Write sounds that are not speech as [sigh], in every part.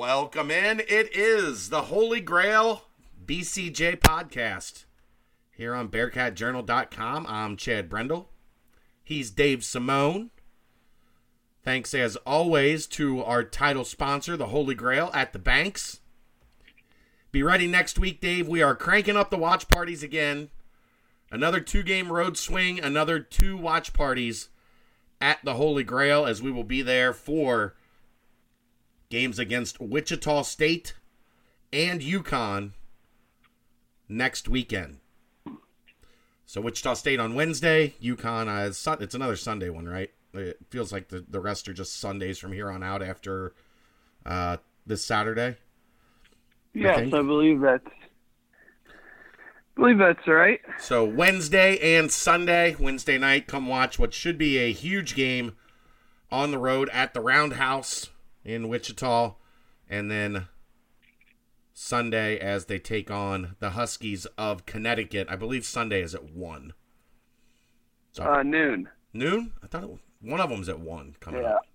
Welcome in. It is the Holy Grail BCJ podcast here on BearcatJournal.com. I'm Chad Brendel. He's Dave Simone. Thanks as always to our title sponsor, the Holy Grail at the Banks. Be ready next week, Dave. We are cranking up the watch parties again. Another two game road swing, another two watch parties at the Holy Grail as we will be there for games against Wichita State and UConn next weekend. So Wichita State on Wednesday, UConn uh, it's another Sunday one, right? It feels like the, the rest are just Sundays from here on out after uh, this Saturday. Yes, I, I believe that's I believe that's right. So Wednesday and Sunday, Wednesday night, come watch what should be a huge game on the road at the Roundhouse in Wichita, and then Sunday as they take on the Huskies of Connecticut. I believe Sunday is at one. So, uh, noon. Noon? I thought it was, one of them's at one coming yeah. up.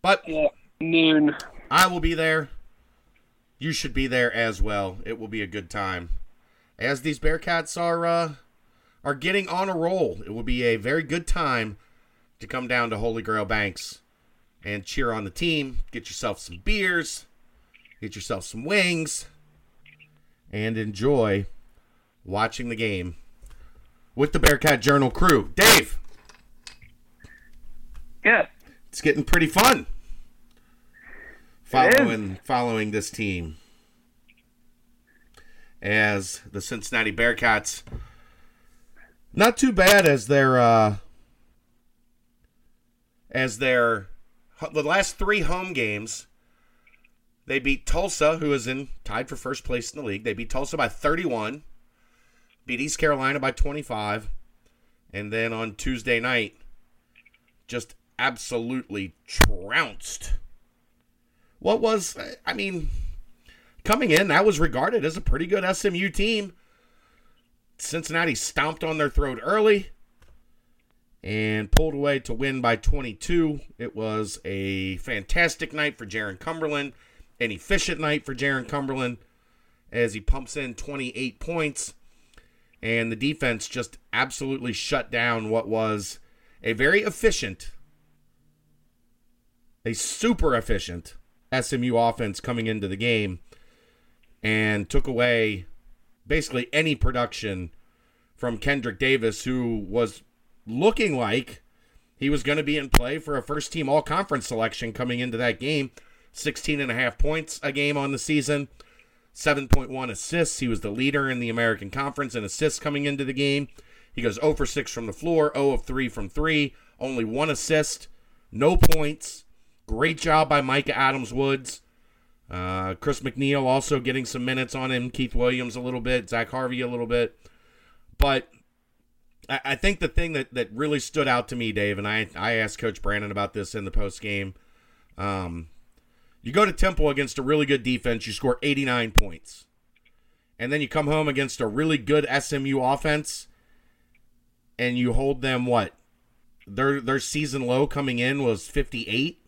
But yeah, noon. I will be there. You should be there as well. It will be a good time. As these Bearcats are uh, are getting on a roll, it will be a very good time to come down to Holy Grail Banks and cheer on the team. Get yourself some beers, get yourself some wings, and enjoy watching the game with the Bearcat Journal crew. Dave. Yeah. It's getting pretty fun. Following following this team. As the Cincinnati Bearcats not too bad as their uh as their the last three home games, they beat Tulsa, who is in tied for first place in the league. They beat Tulsa by 31, beat East Carolina by 25, and then on Tuesday night, just absolutely trounced. What was, I mean, coming in, that was regarded as a pretty good SMU team. Cincinnati stomped on their throat early and pulled away to win by 22. It was a fantastic night for Jarron Cumberland, an efficient night for Jarron Cumberland as he pumps in 28 points. And the defense just absolutely shut down what was a very efficient, a super efficient SMU offense coming into the game and took away basically any production from Kendric Davis, who was looking like he was going to be in play for a first team all conference selection coming into that game. 16 and a half points a game on the season, 7.1 assists. He was the leader in the American Conference in assists coming into the game. He goes 0 for 6 from the floor, 0 of 3 from 3, only one assist, no points. Great job by Mika Adams-Woods. Uh, Chris McNeal also getting some minutes on him. Keith Williams a little bit. Zach Harvey a little bit. But I, I think the thing that, that really stood out to me, Dave, and I, I asked Coach Brannen about this in the post game. Um, you go to Temple against a really good defense, you score 89 points. And then you come home against a really good SMU offense and you hold them what? Their their season low coming in was 58.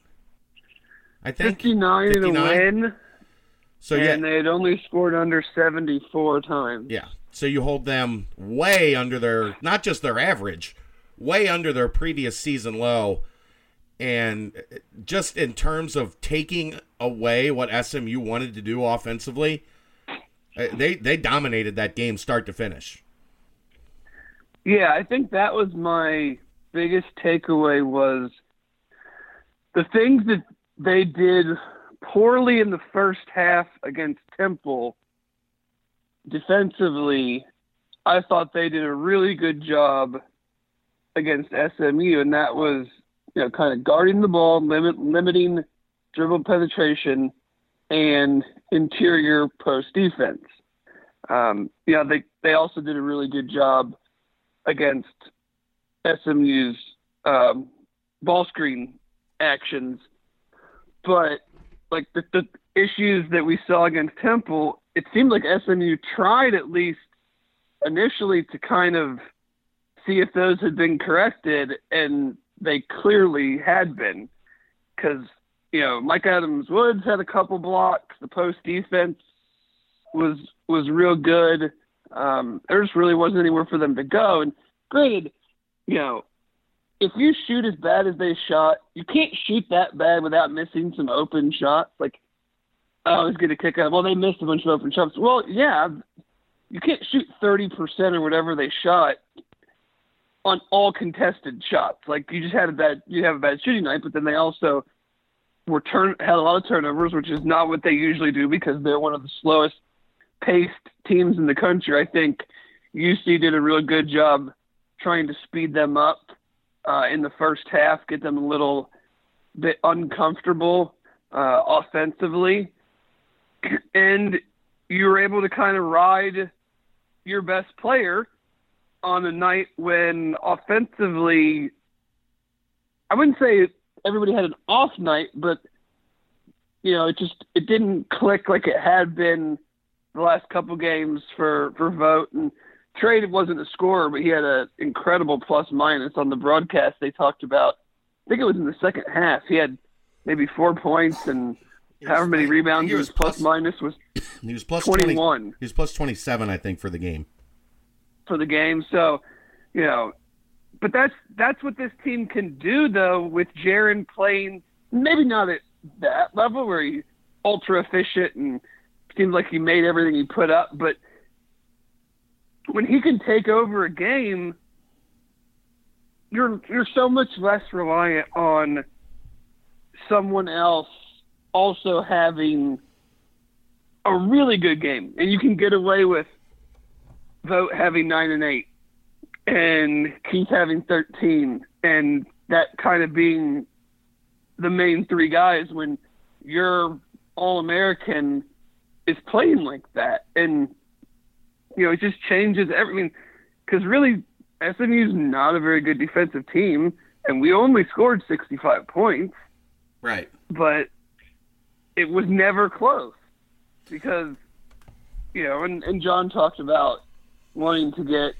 I think 59, 59. a win. So and yeah, they had only scored under 74 times. Yeah. So you hold them way under their, not just their average, way under their previous season low. And just in terms of taking away what SMU wanted to do offensively, uh, they they dominated that game start to finish. Yeah, I think that was my biggest takeaway was the things that they did poorly in the first half against Temple defensively, I thought they did a really good job against SMU, and that was you know kind of guarding the ball, limit, limiting dribble penetration, and interior post defense. Um, you know, they they also did a really good job against SMU's um, ball screen actions, but like the, the issues that we saw against Temple, it seemed like SMU tried at least initially to kind of see if those had been corrected, and they clearly had been. Because, you know, Mika Adams-Woods had a couple blocks. The post defense was was real good. Um, there just really wasn't anywhere for them to go. And granted, you know, if you shoot as bad as they shot, you can't shoot that bad without missing some open shots. Like, oh, I was going to kick out. Well, they missed a bunch of open shots. Well, yeah, you can't shoot 30% or whatever they shot on all contested shots. Like, you just had a bad, you have a bad shooting night, but then they also were turn had a lot of turnovers, which is not what they usually do because they're one of the slowest paced teams in the country. I think UC did a really good job trying to speed them up uh, in the first half, get them a little bit uncomfortable uh, offensively, [coughs] and you were able to kind of ride your best player on a night when offensively, I wouldn't say everybody had an off night, but you know, it just it didn't click like it had been the last couple games for for Vogt and Trey wasn't a scorer, but he had an incredible plus minus on the broadcast. They talked about, I think it was in the second half. He had maybe four points and however many rebounds. He was plus, plus minus was he was plus twenty one. He was plus twenty seven, I think, for the game. For the game, so you know, but that's that's what this team can do though with Jarron playing maybe not at that level where he ultra efficient and seems like he made everything he put up, but when he can take over a game, you're you're so much less reliant on someone else also having a really good game, and you can get away with Vogt having nine and eight, and Keith having thirteen, and that kind of being the main three guys when your All American is playing like that, and you know, it just changes everything. Because really, SMU is not a very good defensive team, and we only scored 65 points. Right. But it was never close because, you know, and, and John talked about wanting to get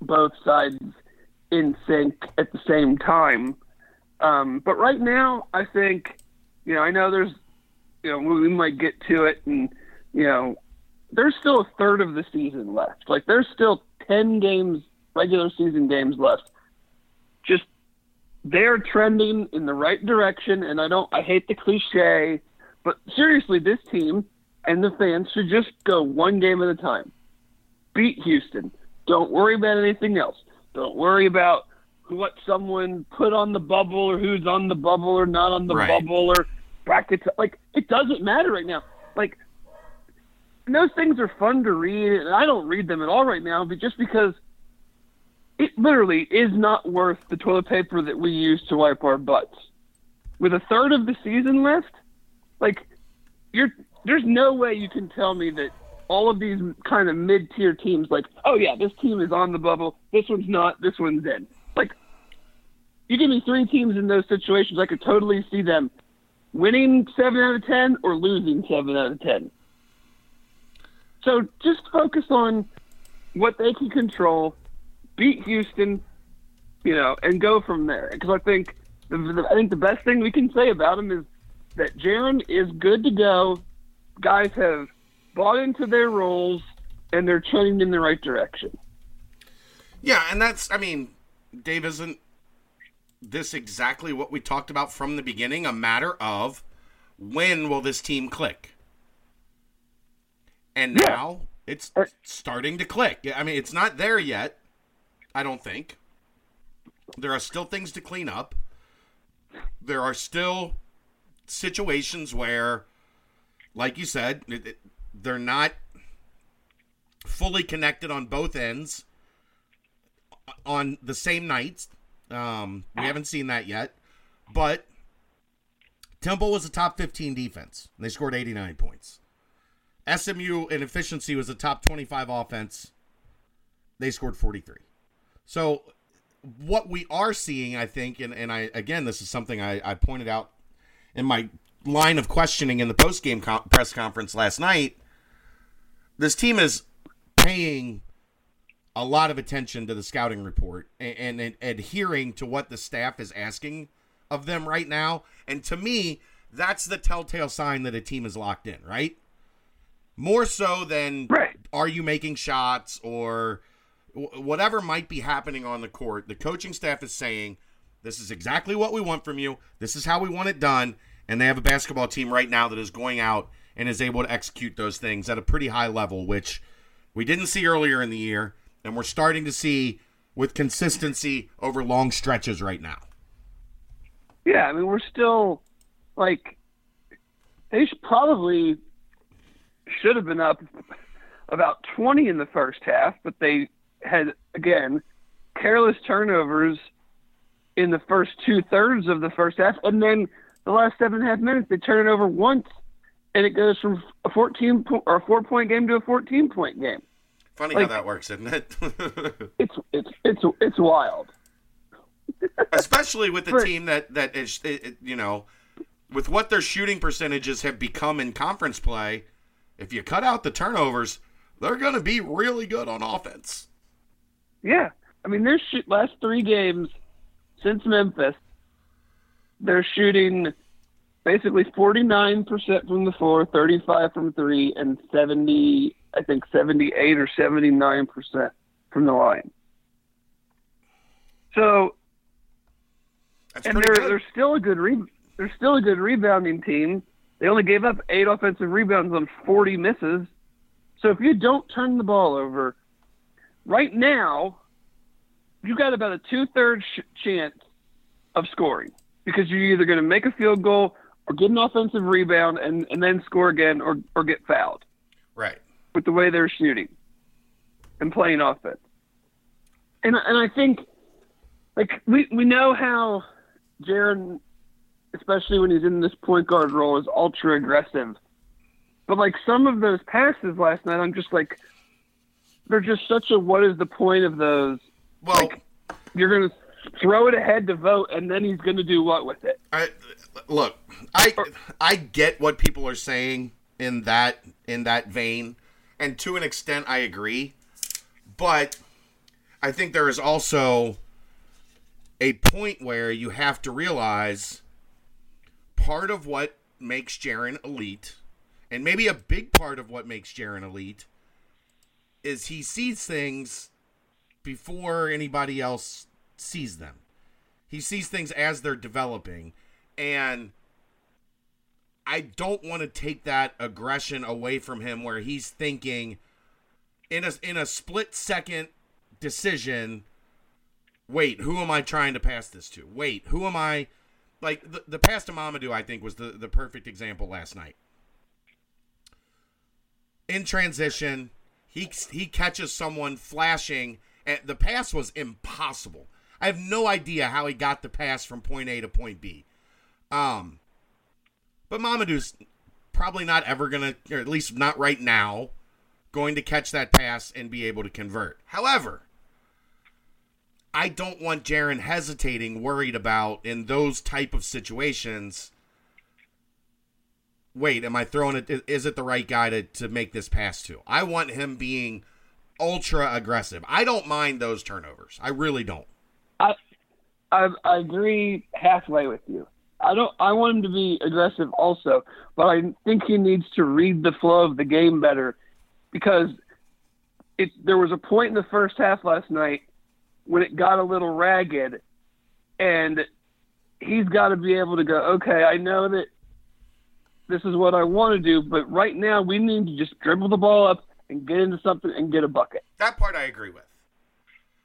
both sides in sync at the same time. Um, but right now, I think, you know, I know there's, you know, we might get to it and, you know, there's still a third of the season left. Like there's still ten games, regular season games left. Just they're trending in the right direction, and I don't. I hate the cliche, but seriously, this team and the fans should just go one game at a time. Beat Houston. Don't worry about anything else. Don't worry about what someone put on the bubble or who's on the bubble or not on the right. bubble or brackets. Like it doesn't matter right now. Like those things are fun to read, and I don't read them at all right now, but just because it literally is not worth the toilet paper that we use to wipe our butts. With a third of the season left, like you're there's no way you can tell me that all of these kind of mid-tier teams like, oh yeah, this team is on the bubble, this one's not, this one's in. Like you give me three teams in those situations, I could totally see them winning 7 out of 10 or losing 7 out of 10. So just focus on what they can control, beat Houston, you know, and go from there. Because I think the, I think the best thing we can say about them is that Jarron is good to go. Guys have bought into their roles and they're trending in the right direction. Yeah, and that's I mean, Dave isn't this exactly what we talked about from the beginning? A matter of when will this team click? and now yeah. it's uh, starting to click. I mean, it's not there yet. I don't think. There are still things to clean up. There are still situations where, like you said, it, it, they're not fully connected on both ends on the same nights. Um, we haven't seen that yet, but Temple was a top 15 defense. They scored 89 points. SMU in efficiency was a top 25 offense. They scored 43. So what we are seeing, I think, and, and I again, this is something I, I pointed out in my line of questioning in the post game co- press conference last night. This team is paying a lot of attention to the scouting report and, and, and adhering to what the staff is asking of them right now. And to me, that's the telltale sign that a team is locked in, right? More so than Right. are you making shots or wh- whatever might be happening on the court. The coaching staff is saying, this is exactly what we want from you. This is how we want it done. And they have a basketball team right now that is going out and is able to execute those things at a pretty high level, which we didn't see earlier in the year. And we're starting to see with consistency over long stretches right now. Yeah, I mean, we're still like they probably should have been up about 20 in the first half, but they had again careless turnovers in the first two thirds of the first half, and then the last seven and a half minutes they turn it over once, and it goes from a 14 po- or a four point game to a 14 point game. Funny Like- how that works, isn't it? [laughs] It's it's it's it's wild. [laughs] Especially with the team that that is, it, you know, with what their shooting percentages have become in conference play. If you cut out the turnovers, they're going to be really good on offense. Yeah, I mean, their shoot last three games since Memphis, they're shooting basically 49% from the floor, 35 from three, and 70, I think 78 or 79% from the line. So, That's and they're good. they're still a good re- they're still a good rebounding team. They only gave up eight offensive rebounds on 40 misses. So if you don't turn the ball over, right now, you got about a two thirds sh- chance of scoring because you're either going to make a field goal or get an offensive rebound and, and then score again or, or get fouled right. with the way they're shooting and playing offense. And and I think like we we know how Jarron, especially when he's in this point guard role, is ultra aggressive. But like some of those passes last night, I'm just like, they're just such a what is the point of those? Well, Like- You're gonna throw it ahead to Vogt, and then he's gonna do what with it? I, look, I I get what people are saying in that in that vein, and to an extent, I agree. But I think there is also a point where you have to realize part of what makes Jarron elite, and maybe a big part of what makes Jarron elite, is he sees things before anybody else sees them. He sees things as they're developing. And I don't want to take that aggression away from him where he's thinking in a in a split second decision, wait, who am I trying to pass this to? Wait, who am I like the, the pass to Mamadou, I think, was the, the perfect example last night. In transition, he he catches someone flashing, and the pass was impossible. I have no idea how he got the pass from point A to point B. Um, but Mamadou's probably not ever gonna, or at least not right now, going to catch that pass and be able to convert. However, I don't want Jarron hesitating, worried about in those type of situations. Wait, am I throwing it? Is it the right guy to, to make this pass to? I want him being ultra aggressive. I don't mind those turnovers. I really don't. I, I I agree halfway with you. I don't. I want him to be aggressive also, but I think he needs to read the flow of the game better, because it. There was a point in the first half last night when it got a little ragged, and he's got to be able to go. Okay, I know that this is what I want to do, but right now we need to just dribble the ball up and get into something and get a bucket That part I agree with.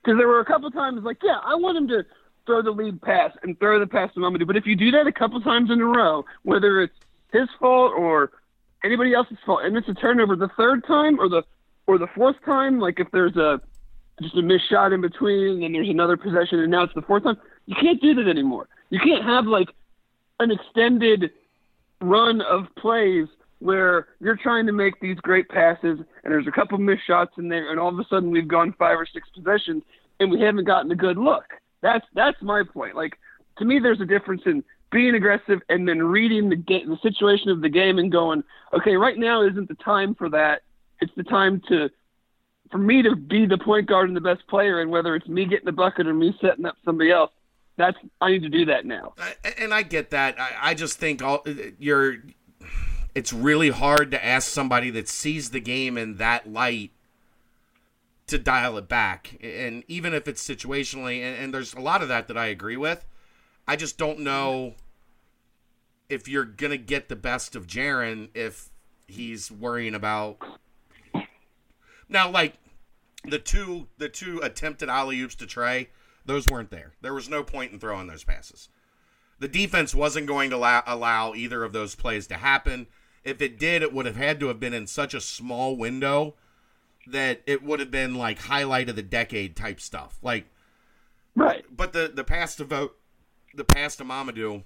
because there were a couple times like, yeah, I want him to throw the lead pass and throw the pass to Mamadou. But if you do that a couple times in a row, whether it's his fault or anybody else's fault, and it's a turnover the third time or the or the fourth time, like if there's a just a missed shot in between and then there's another possession and now it's the fourth time, you can't do that anymore. You can't have like an extended run of plays where you're trying to make these great passes and there's a couple missed shots in there and all of a sudden we've gone five or six possessions and we haven't gotten a good look. That's that's my point. Like to me there's a difference in being aggressive and then reading the ga- the situation of the game and going, okay, right now isn't the time for that. It's the time to for me to be the point guard and the best player and whether it's me getting the bucket or me setting up somebody else, that's I need to do that now. And I get that. I, I just think all you're. It's really hard to ask somebody that sees the game in that light to dial it back, and even if it's situationally, and, and there's a lot of that that I agree with. I just don't know if you're gonna get the best of Jarron if he's worrying about now, like the two the two attempted alley oops to Trey, those weren't there. There was no point in throwing those passes. The defense wasn't going to allow, allow either of those plays to happen. If it did, it would have had to have been in such a small window that it would have been like highlight of the decade type stuff. Like, right. But the the pass to Vogt, the pass to Mamadou,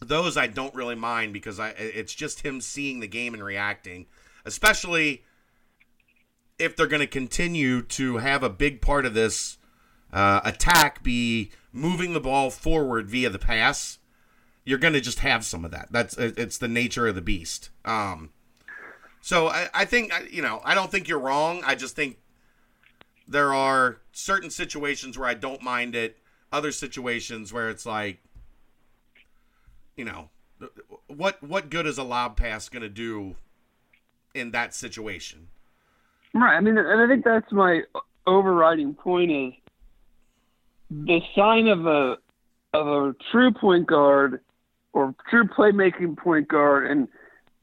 those I don't really mind because I it's just him seeing the game and reacting, especially if they're going to continue to have a big part of this uh, attack be moving the ball forward via the pass, you're going to just have some of that. That's it's the nature of the beast. Um, so I, I think you know I don't think you're wrong. I just think there are certain situations where I don't mind it. Other situations where it's like, you know, what what good is a lob pass going to do in that situation? Right. I mean, and I think that's my overriding point is the sign of a of a true point guard or true playmaking point guard and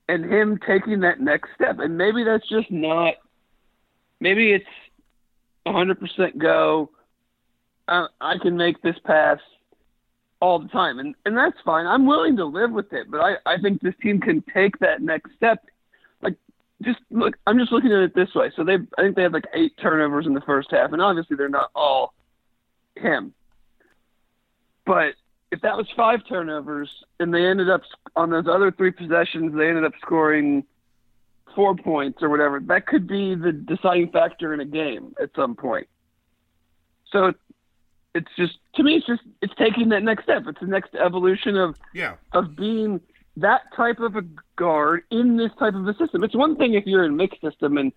and him taking that next step and maybe that's just not maybe it's 100% go uh, I can make this pass all the time and and that's fine I'm willing to live with it but I I think this team can take that next step Like just look. I'm just looking at it this way. So they, I think they had like eight turnovers in the first half, and obviously they're not all him. But if that was five turnovers, and they ended up on those other three possessions, they ended up scoring four points or whatever. That could be the deciding factor in a game at some point. So it's just to me, it's just it's taking that next step. It's the next evolution of yeah of being that type of a guard in this type of a system. It's one thing if you're in Mick's system and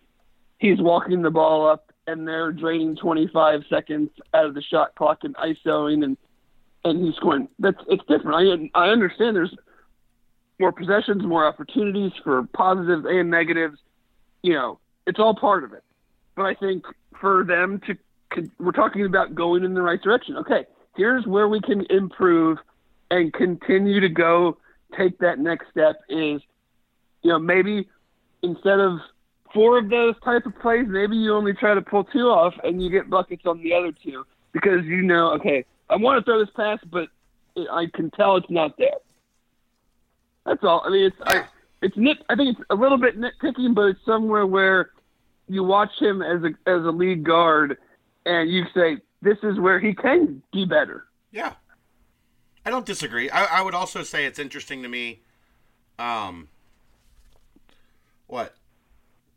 he's walking the ball up and they're draining 25 seconds out of the shot clock and ISOing and and he's going. That's it's different. I I understand there's more possessions, more opportunities for positives and negatives. You know, it's all part of it. But I think for them to we're talking about going in the right direction. Okay, here's where we can improve and continue to go take that next step is, you know, maybe instead of four of those type of plays, maybe you only try to pull two off and you get buckets on the other two because you know, okay, I want to throw this pass, but I can tell it's not there. That's all. I mean, it's I, it's nit. I think it's a little bit nitpicking, but it's somewhere where you watch him as a as a lead guard, and you say this is where he can be better. Yeah, I don't disagree. I, I would also say it's interesting to me. Um, what?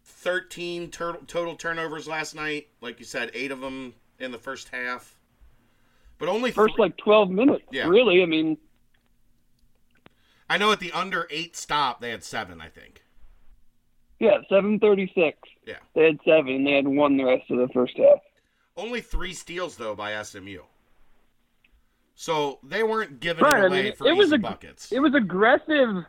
13 tur- total turnovers last night. Like you said, eight of them in the first half. But only first like 12 minutes. Yeah. Really, I mean. I know at the under eight stop they had seven. I think. Yeah, seven thirty-six. Yeah, they had seven. They had one the rest of the first half. Only three steals though by SMU. So they weren't giving right, it away I mean, for it was a, buckets. It was aggressive.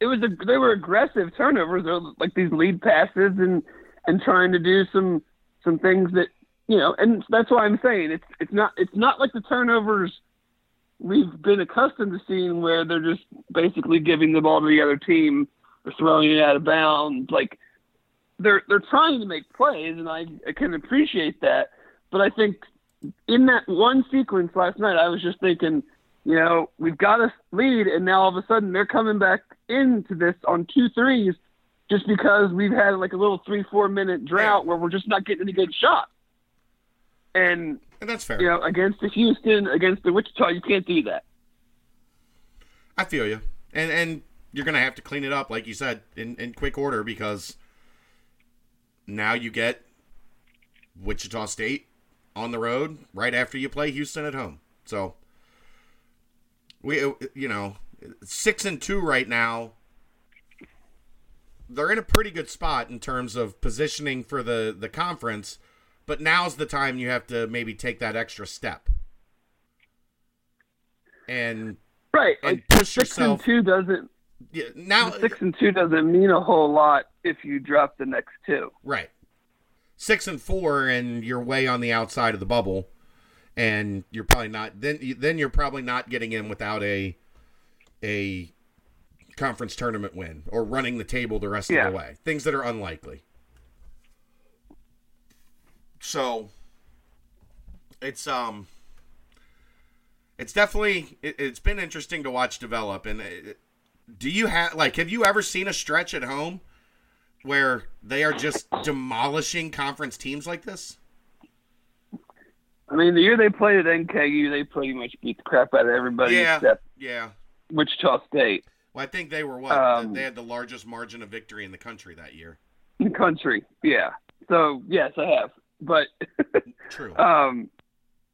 It was a, they were aggressive turnovers, like these lead passes and and trying to do some some things that you know, and that's why I'm saying it's it's not it's not like the turnovers we've been accustomed to seeing where they're just basically giving the ball to the other team or throwing it out of bounds. Like they're they're trying to make plays, and I, I can appreciate that. But I think in that one sequence last night, I was just thinking, you know, we've got a lead, and now all of a sudden they're coming back into this on two threes just because we've had like a little three, four minute drought where we're just not getting any good shots. And, and that's fair. You know, against the Houston, against the Wichita, you can't do that. I feel you. And, and you're going to have to clean it up, like you said, in, in quick order because now you get Wichita State on the road right after you play Houston at home. So we you know, 6 and 2 right now. They're in a pretty good spot in terms of positioning for the the conference, but now's the time you have to maybe take that extra step. and right. and like, push six yourself. and two doesn't Yeah, now six and two doesn't mean a whole lot if you drop the next two. Right. Six and four, and you're way on the outside of the bubble, and you're probably not. Then then you're probably not getting in without a a conference tournament win or running the table the rest Yeah. of the way. Things that are unlikely. So it's um it's definitely it, it's been interesting to watch develop and it, do you have like have you ever seen a stretch at home where they are just demolishing conference teams like this? I mean, the year they played at NKU, they pretty much beat the crap out of everybody Yeah. except Yeah. Wichita State Well, I think they were what? Um, they had the largest margin of victory in the country that year. in the country. Yeah. So yes, I have, but True. [laughs] um,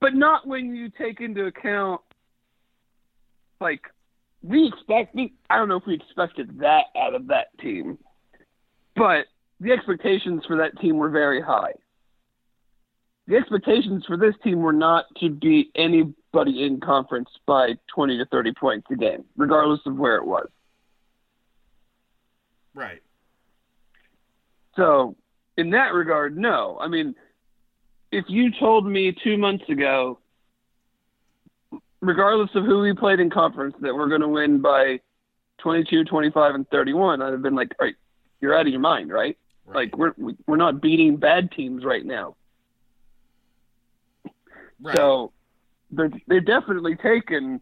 but not when you take into account like we expect. I don't know if we expected that out of that team, but the expectations for that team were very high. The expectations for this team were not to beat anybody in conference by 20 to 30 points a game, regardless of where it was. right. So, in that regard, no. I mean, if you told me two months ago, regardless of who we played in conference, that we're going to win by 22, 25, and 31, I'd have been like, all right, you're out of your mind, right? right. Like, we're, we- we're not beating bad teams right now. right. So, they're, they've definitely taken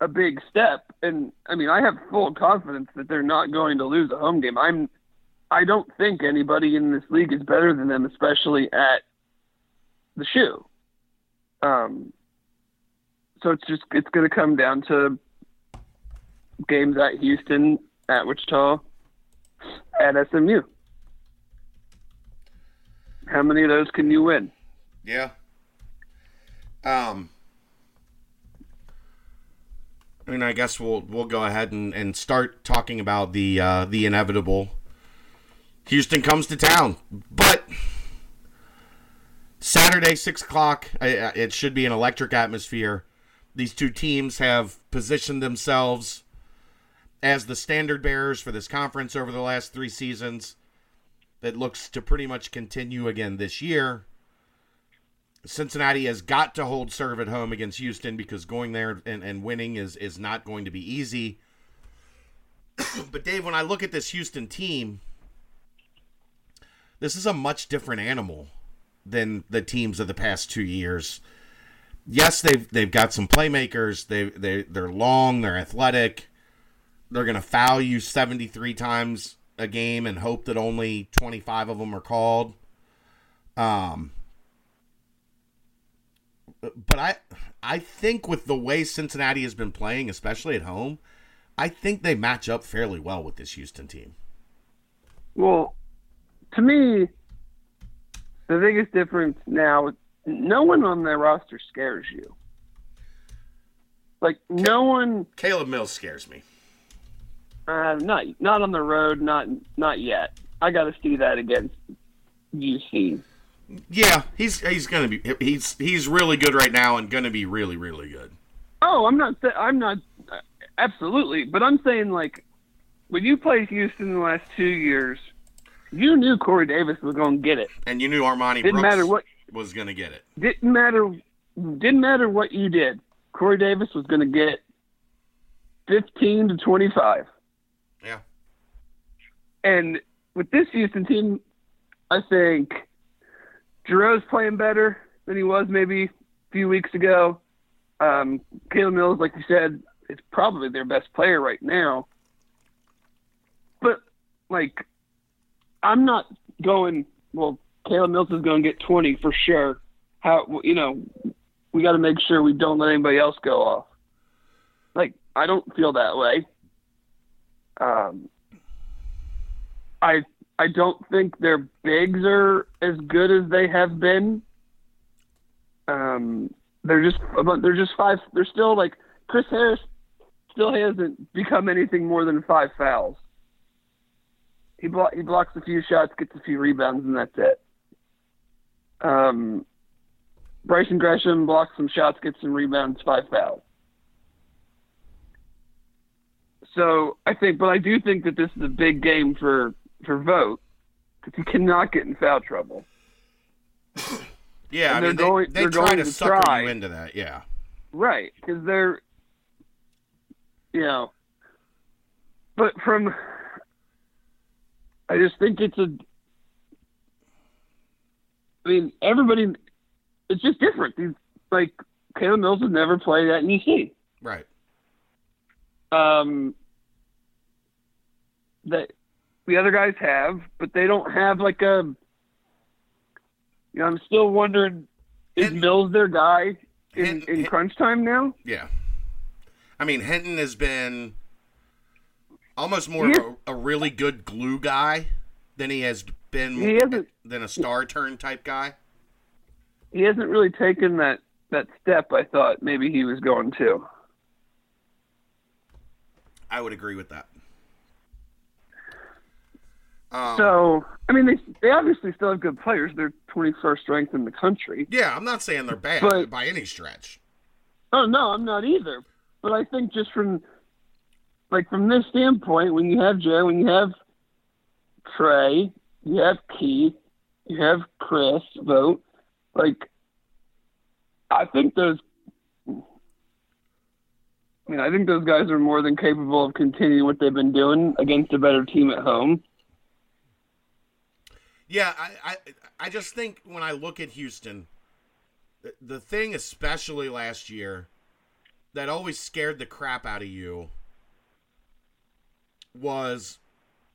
a big step. And, I mean, I have full confidence that they're not going to lose a home game. I'm I don't think anybody in this league is better than them, especially at the shoe. Um, so it's just it's going to come down to games at Houston, at Wichita, at SMU. How many of those can you win? Yeah. Um. I mean, I guess we'll we'll go ahead and, and start talking about the uh, the inevitable. Houston comes to town, but Saturday six o'clock. It should be an electric atmosphere. These two teams have positioned themselves as the standard bearers for this conference over the last three seasons. That looks to pretty much continue again this year. Cincinnati has got to hold serve at home against Houston because going there and, and winning is is not going to be easy. [clears throat] but Dave, when I look at this Houston team, this is a much different animal than the teams of the past two years. Yes, they've they've got some playmakers. They they they're long, they're athletic. They're gonna foul you seventy three times a game and hope that only twenty five of them are called. Um, but I I think with the way Cincinnati has been playing, especially at home, I think they match up fairly well with this Houston team. Well, to me, the biggest difference now, no one on their roster scares you. Like no one, Caleb Mills scares me. uh, not not on the road, not not yet. I got to see that against UC. Yeah, he's he's gonna be he's he's really good right now and gonna be really really good. Oh, I'm not. I'm not. uh, Absolutely, but I'm saying like when you played Houston the last two years, you knew Corey Davis was going to get it. And you knew Armoni Didn't Brooks matter what. was gonna get it. Didn't matter. Didn't matter what you did. Corey Davis was going to get 15 to 25. Yeah. And with this Houston team, I think Jarreau's playing better than he was maybe a few weeks ago. Um, Caleb Mills, like you said, is probably their best player right now. But like, I'm not going. Well, Caleb Mills is going to get 20 for sure. How you know? We got to make sure we don't let anybody else go off. Like, I don't feel that way. Um, I I don't think their bigs are as good as they have been. Um, they're just they're just five. They're still like Chris Harris still hasn't become anything more than five fouls. He blo- he blocks a few shots, gets a few rebounds, and that's it. Um, Brison Gresham blocks some shots, gets some rebounds, five fouls. So I think, but I do think that this is a big game for for Vogt because he cannot get in foul trouble. [coughs] Yeah, I And they're mean, going- they, they they're try going to to sucker try. you into that. Yeah, Right, because they're, you know, but from, I just think it's a, I mean, everybody, it's just different. These, like, Caleb Mills has never played at NEC. right. Um, that the other guys have, but they don't have like a, you know, I'm still wondering, is Hinton- Mills their guy in, Hinton- in crunch time now? Yeah. I mean, Hinton has been almost more He a, really good glue guy than he has been He hasn't- than a star turn type guy. he hasn't really taken that that step I thought maybe he was going to. I would agree with that. Um, So I mean, they they obviously still have good players. They're 21st ranked in the country. yeah, I'm not saying they're bad But- by any stretch. Oh no, I'm not either. But I think just from like from this standpoint, when you have Jay, when you have Trey, you have Keith, you have Chris Vogt, like I think those. I mean, I think those guys are more than capable of continuing what they've been doing against a better team at home. Yeah, I, I I just think when I look at Houston, the, the thing especially last year that always scared the crap out of you was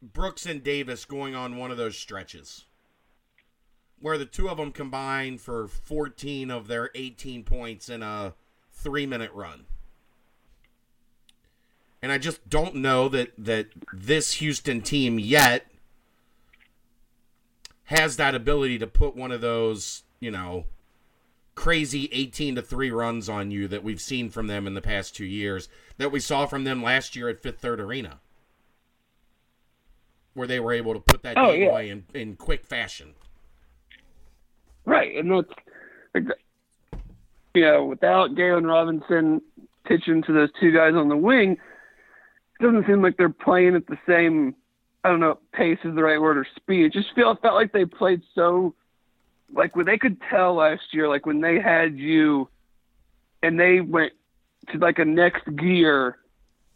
Brooks and Davis going on one of those stretches where the two of them combined for 14 of their 18 points in a 3-minute run. And I just don't know that that this Houston team yet has that ability to put one of those, you know, crazy 18 to 3 runs on you that we've seen from them in the past 2 years that we saw from them last year at Fifth Third Arena. Where they were able to put that Oh, game yeah. away in, in quick fashion. Right, and that's like, you know, without Galen Robinson pitching to those two guys on the wing, it doesn't seem like they're playing at the same. I don't know, pace is the right word or speed. It just felt felt like they played so, like when they could tell last year, like when they had you, and they went to like a next gear,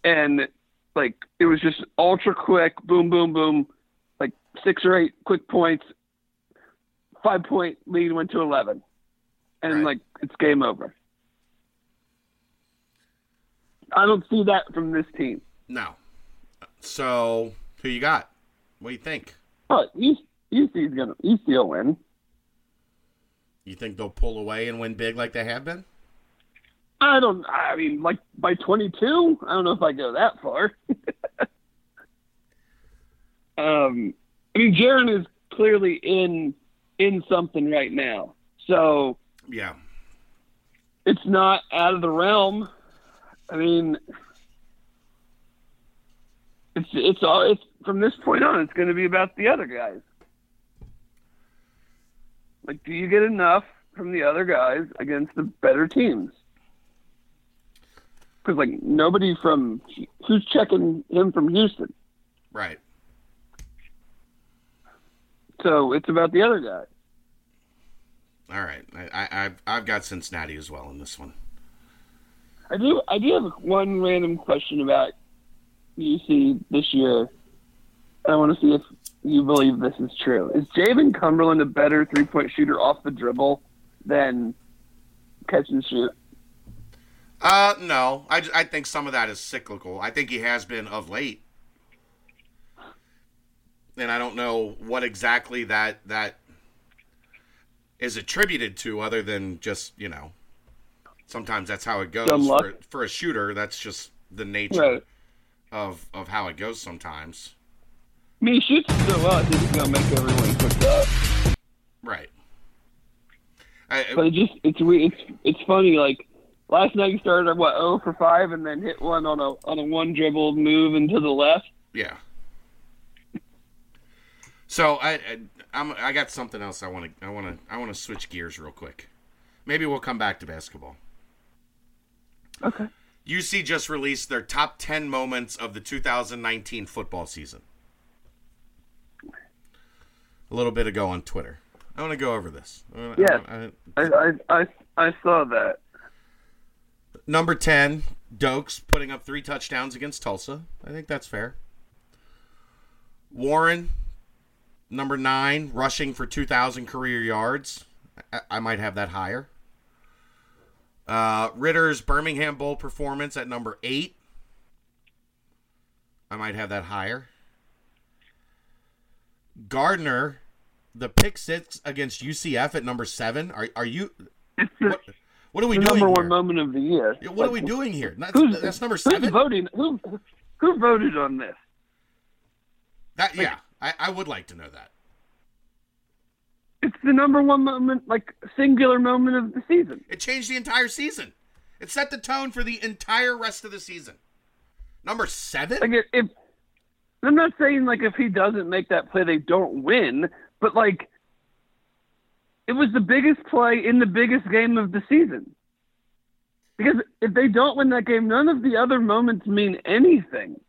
and like it was just ultra quick, boom, boom, boom, like six or eight quick points, five point lead went to 11 and Right. like it's game over i don't see that from this team No. So, who you got? What do you think? Oh, but UC's gonna UC will win You think they'll pull away and win big like they have been? I don't i mean like by 22 i don't know if i go that far [laughs] um i mean Jarron is clearly in in something right now so Yeah. it's not out of the realm. I mean, it's it's all it's from this point on. It's going to be about the other guys. Like, do you get enough from the other guys against the better teams? Because like nobody from who's checking him from Houston, Right. so it's about the other guy. All right. I, I, I've, I've got Cincinnati as well in this one. I do. I do have one random question about UC this year. I want to see if you believe this is true. Is Jarron Cumberland a better three point shooter off the dribble than catch and shoot? Uh, no. I, I think some of that is cyclical. I think he has been of late. And I don't know what exactly that that is attributed to other than just, you know, sometimes that's how it goes. For, for a shooter, that's just the nature Right. of, of how it goes sometimes. I mean, he shoots so well. I think he's gonna make everyone quick up. Right. I, But it just it's it's it's funny. Like last night, he started at what 0 for five, and then hit one on a on a one dribble move into the left. Yeah. So I, I I'm I got something else I want to I want to I want to switch gears real quick. Maybe we'll come back to basketball. Okay. UC just released their top 10 moments of the 2019 football season. A little bit ago on Twitter. I want to go over this. Yeah. I- I, I, I, I saw that. Number 10, Dokes putting up three touchdowns against Tulsa. I think that's fair. Warren, number 9, rushing for 2,000 career yards. I, I might have that higher. Uh, Ridder's Birmingham Bowl performance at number 8. I might have that higher. Gardner, the pick six against UCF at number 7. Are, are you. What, what are we the doing number here? moment of the year. What are we doing here? That's, Who's, that's number who's seven. voting? Who, who voted on this? That yeah, I, I would like to know that. It's the number one moment, like singular moment of the season. It changed the entire season. It set the tone for the entire rest of the season. Number seven. Like if, if I'm not saying like if he doesn't make that play, they don't win, but like it was the biggest play in the biggest game of the season. Because if they don't win that game, none of the other moments mean anything.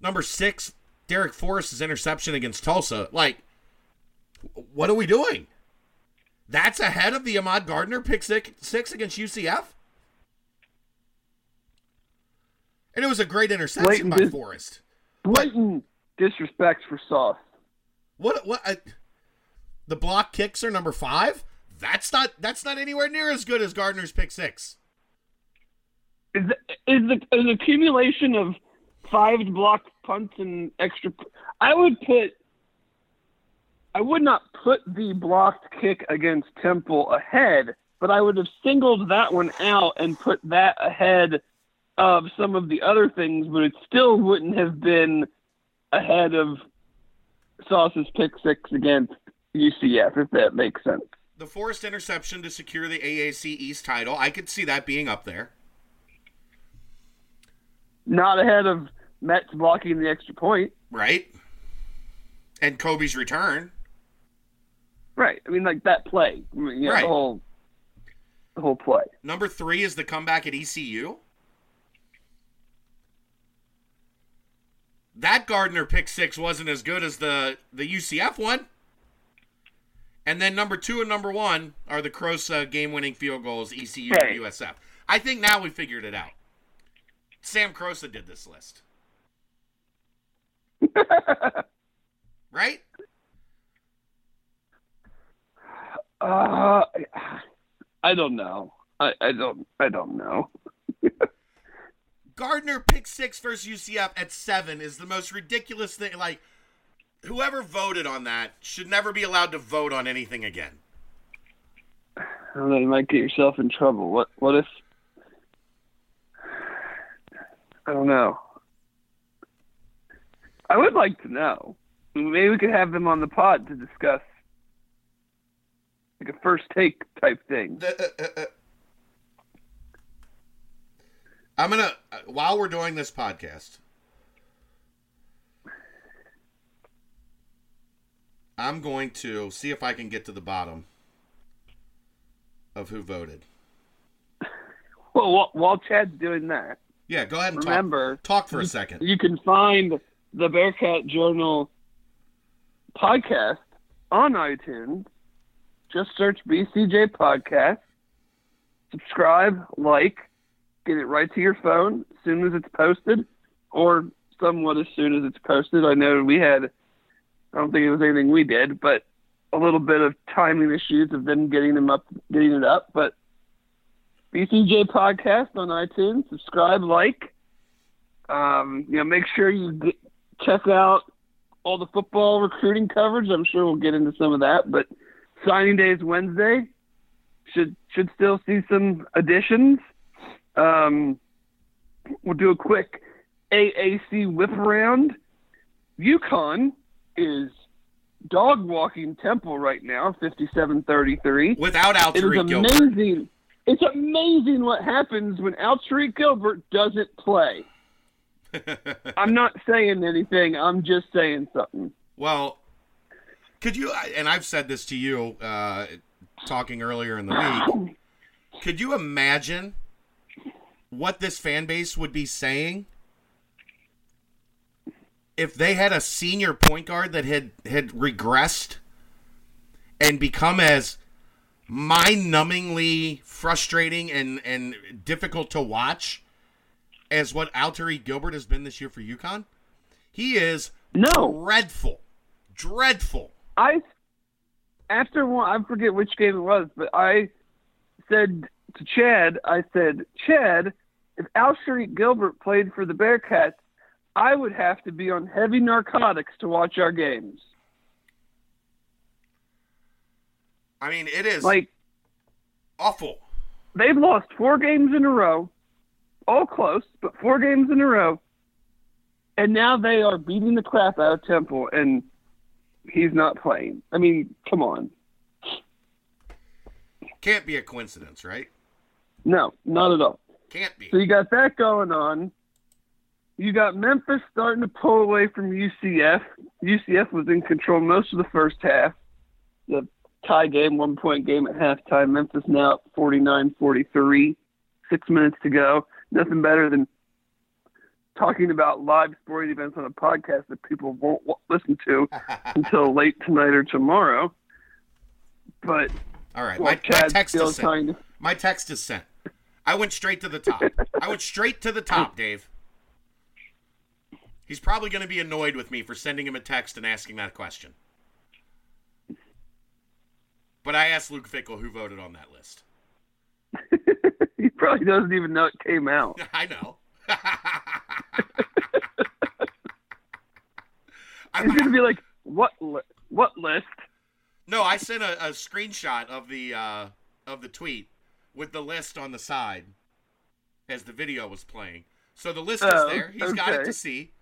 Number six, Darrick Forrest's interception against Tulsa. Like, what are we doing? That's ahead of the Ahmad Gardner pick six, six against UCF. And it was a great interception Blatant by dis- Forrest. Blatant disrespect for Sauce. What what uh, the block kicks are number 5? That's not that's not anywhere near as good as Gardner's pick 6. Is is the an accumulation of five block punts and extra? I would put. I would not put the blocked kick against Temple ahead, but I would have singled that one out and put that ahead of some of the other things, but it still wouldn't have been ahead of Sauce's pick six against UCF, if that makes sense. The forced interception to secure the AAC East title, I could see that being up there. Not ahead of Mets blocking the extra point. right? And Coby's return. Right. I mean, like that play. I mean, yeah, Right. the whole, the whole play. Number three is the comeback at ECU. That Gardner pick six wasn't as good as the the UCF one. And then number two and number one are the Crosa game winning field goals, ECU Right. and USF. I think now we figured it out. Sam Crosa did this list. [laughs] right? Uh, I don't know. I, I don't. I don't know. [laughs] Gardner pick six versus UCF at seven is the most ridiculous thing. Like, whoever voted on that should never be allowed to vote on anything again. I don't know. You might get yourself in trouble. What? What if? I don't know. I would like to know. Maybe we could have them on the pod to discuss, like a first take type thing. Uh, uh, uh, I'm gonna uh, while we're doing this podcast, I'm going to see if I can get to the bottom of who voted. Well, while, while Chad's doing that, Yeah, go ahead and remember talk. Talk for a second. You can find the Bearcat Journal podcast on iTunes. Just search BCJ Podcast. Subscribe, like, get it right to your phone as soon as it's posted, or somewhat as soon as it's posted. I know we had, I don't think it was anything we did, but a little bit of timing issues of them getting them up, getting it up. But BCJ Podcast on iTunes. Subscribe, like. Um, you know, make sure you get, check out all the football recruiting coverage. I'm sure we'll get into some of that, but signing day is Wednesday. Should should still see some additions. Um, we'll do a quick AAC whip around. UConn is dog walking Temple right now, 57-33. Without It is Gilbert. amazing. It's amazing what happens when Alterique Gilbert doesn't play. [laughs] I'm not saying anything. I'm just saying something. Well, could you? And I've said this to you, uh, talking earlier in the week. [clears throat] Could you imagine what this fan base would be saying if they had a senior point guard that had had regressed and become as mind-numbingly frustrating and and difficult to watch as what Alterique Gilbert has been this year for UConn? He is No, dreadful, dreadful. I after one, I forget which game it was, but I said to Chad, I said, Chad, if Al Sharik Gilbert played for the Bearcats, I would have to be on heavy narcotics to watch our games. I mean, it is Like awful. they've lost four games in a row, all close, but four games in a row, and now they are beating the crap out of Temple, and he's not playing. I mean, come on. Can't be a coincidence, right? No, not at all. Can't be. So you got that going on. You got Memphis starting to pull away from UCF. UCF was in control most of the first half. The tie game, one point game at halftime. Memphis now up 49 43. Six minutes to go. Nothing better than talking about live sporting events on a podcast that people won't listen to [laughs] until late tonight or tomorrow. But All right, well, my, my text is sent. to. My text is sent. I went straight to the top. I went straight to the top, Dave. He's probably going to be annoyed with me for sending him a text and asking that question. But I asked Luke Fickell who voted on that list. [laughs] he probably doesn't even know it came out. [laughs] I know. [laughs] He's gonna be like, "What? Li- what list?" no, I sent a, a screenshot of the uh, of the tweet with the list on the side as the video was playing. So the list is Oh, there. He's got it to see.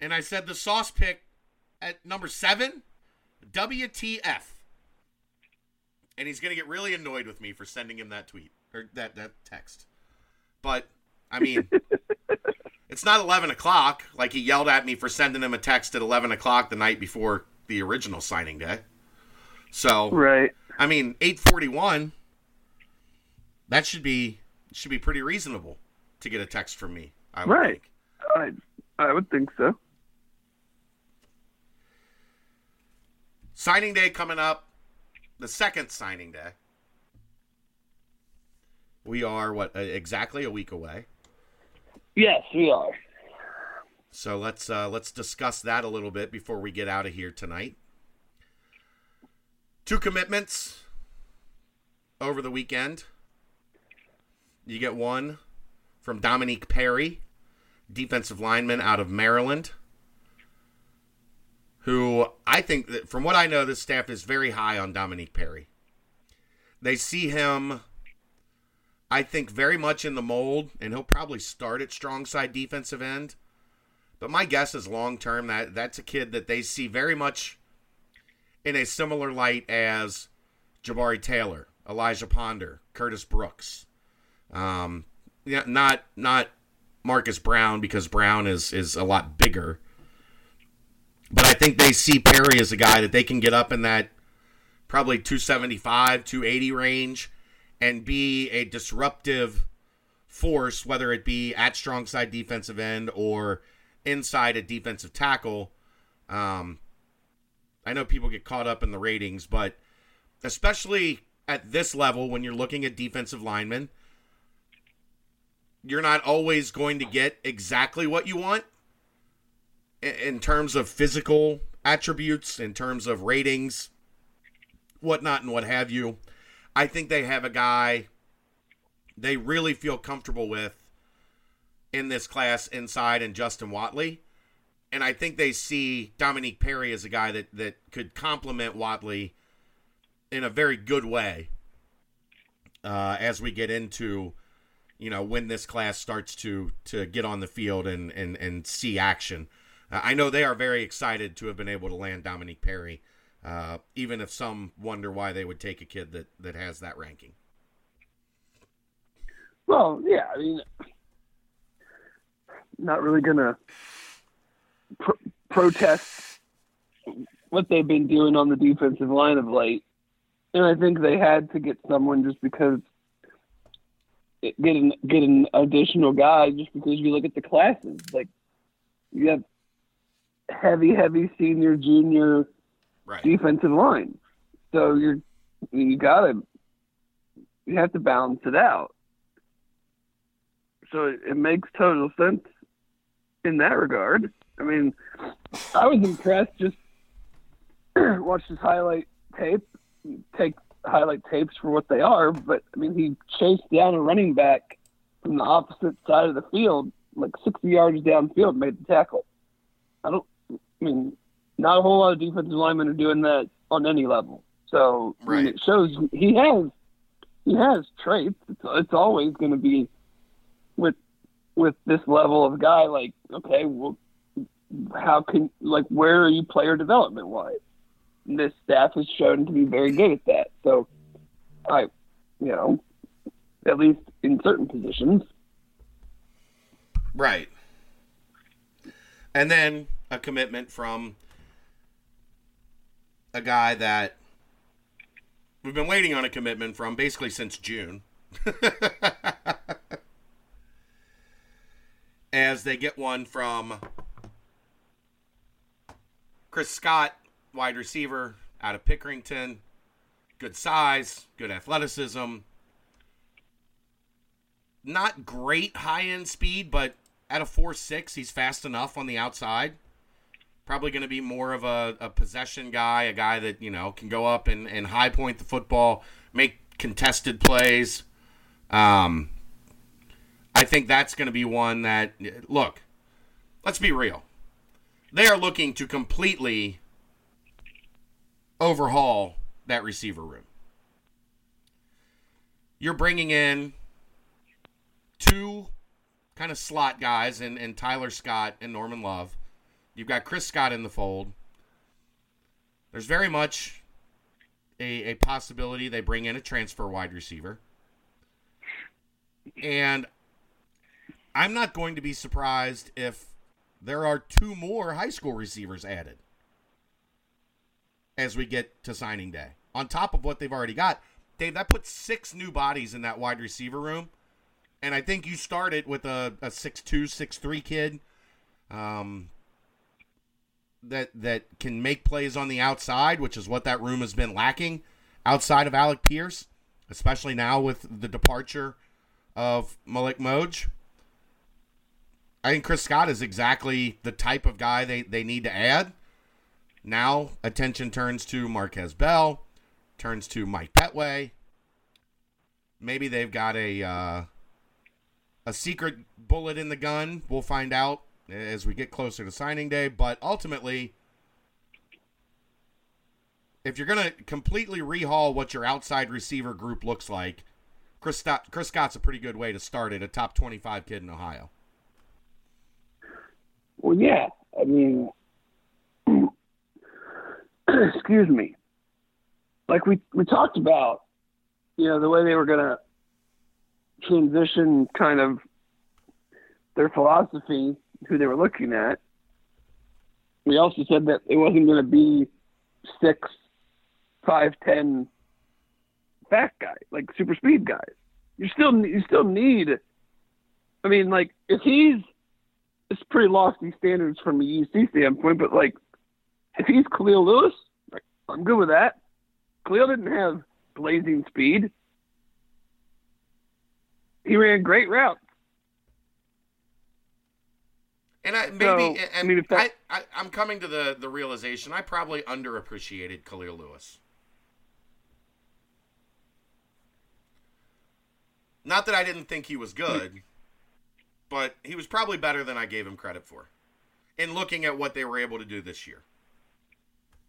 And I said the sauce pick at number seven, WTF. And he's gonna get really annoyed with me for sending him that tweet or that that text. But I mean, [laughs] it's not eleven o'clock. Like he yelled at me for sending him a text at eleven o'clock the night before the original signing day. So Right. I mean, eight forty one. That should be should be pretty reasonable to get a text from me. I would Right. think. I I would think so. Signing day coming up, the second signing day. We are what uh, exactly a week away. Yes, we are. So let's uh, let's discuss that a little bit before we get out of here tonight. Two commitments over the weekend. You get one from Dominique Perry, defensive lineman out of Maryland, who I think that from what I know, this staff is very high on Dominique Perry. They see him, I think, very much in the mold, and he'll probably start at strong side defensive end. But my guess is long term that that's a kid that they see very much in a similar light as Jabari Taylor, Elijah Ponder, Curtis Brooks. Um, yeah, not not Marcus Brown because Brown is is a lot bigger. But I think they see Perry as a guy that they can get up in that probably 275, 280 range and be a disruptive force, whether it be at strong side defensive end or inside a defensive tackle. Um, I know people get caught up in the ratings, but especially at this level, when you're looking at defensive linemen, you're not always going to get exactly what you want in terms of physical attributes, in terms of ratings, whatnot, and what have you. I think they have a guy they really feel comfortable with in this class inside and Justin Watley. And I think they see Dominique Perry as a guy that, that could complement Watley in a very good way uh, as we get into, you know, when this class starts to to get on the field and and, and see action. Uh, I know they are very excited to have been able to land Dominique Perry, uh, even if some wonder why they would take a kid that, that has that ranking. Well, yeah. I mean, not really gonna pro- protest what they've been doing on the defensive line of late. and I think they had to get someone just because get an get an additional guy just because you look at the classes like you have heavy heavy senior junior Right. defensive line, so you're you gotta you have to balance it out. So it, it makes total sense in that regard. I mean, I was impressed just [clears throat] watch his highlight tape, take highlight tapes for what they are, but I mean, he chased down a running back from the opposite side of the field, like 60 yards downfield, made the tackle. I don't, I mean, not a whole lot of defensive linemen are doing that on any level. So I mean, it shows he has he has traits. It's, it's always going to be with with this level of guy. Like, okay, well, how can like where are you player development wise? This staff has shown to be very good at that. So, I, you know, at least in certain positions. Right. And then a commitment from a guy that we've been waiting on a commitment from basically since June. [laughs] As they get one from Chris Scott, wide receiver out of Pickerington. Good size, good athleticism, not great high end speed, but at a 4 6, he's fast enough on the outside. Probably going to be more of a, a possession guy, a guy that, you know, can go up and, and high point the football, make contested plays. Um, I think that's going to be one that, look, let's be real. They are looking to completely overhaul that receiver room. You're bringing in two kind of slot guys and, and Tyler Scott and Norman Love. You've got Chris Scott in the fold. There's very much a, a possibility they bring in a transfer wide receiver. And I'm not going to be surprised if there are two more high school receivers added as we get to signing day. On top of what they've already got, Dave, that puts six new bodies in that wide receiver room and I think you started with a, a 6'2", 6'3", kid um, that that can make plays on the outside, which is what that room has been lacking outside of Alec Pierce, especially now with the departure of Malik Moj. I think Chris Scott is exactly the type of guy they, they need to add. Now attention turns to Marquez Bell, turns to Mike Petway. Maybe they've got a uh, a secret bullet in the gun. We'll find out as we get closer to signing day. But ultimately, if you're going to completely rehaul what your outside receiver group looks like, Chris, Scott, Chris Scott's a pretty good way to start it, a top 25 kid in Ohio. Well, yeah. I mean, [clears throat] excuse me. Like we we talked about, you know, the way they were going to transition kind of their philosophy, who they were looking at. We also said that it wasn't going to be six, five, ten fat guy, like super speed guys. You still you still need. I mean, like if he's, it's pretty lofty standards from a UC standpoint, but like if he's Khalil Lewis, I'm good with that. Khalil didn't have blazing speed he ran great routes. And I maybe So, and I mean, I, I I'm coming to the the realization I probably underappreciated Khalil Lewis. Not that I didn't think he was good, but he was probably better than I gave him credit for. In looking at what they were able to do this year,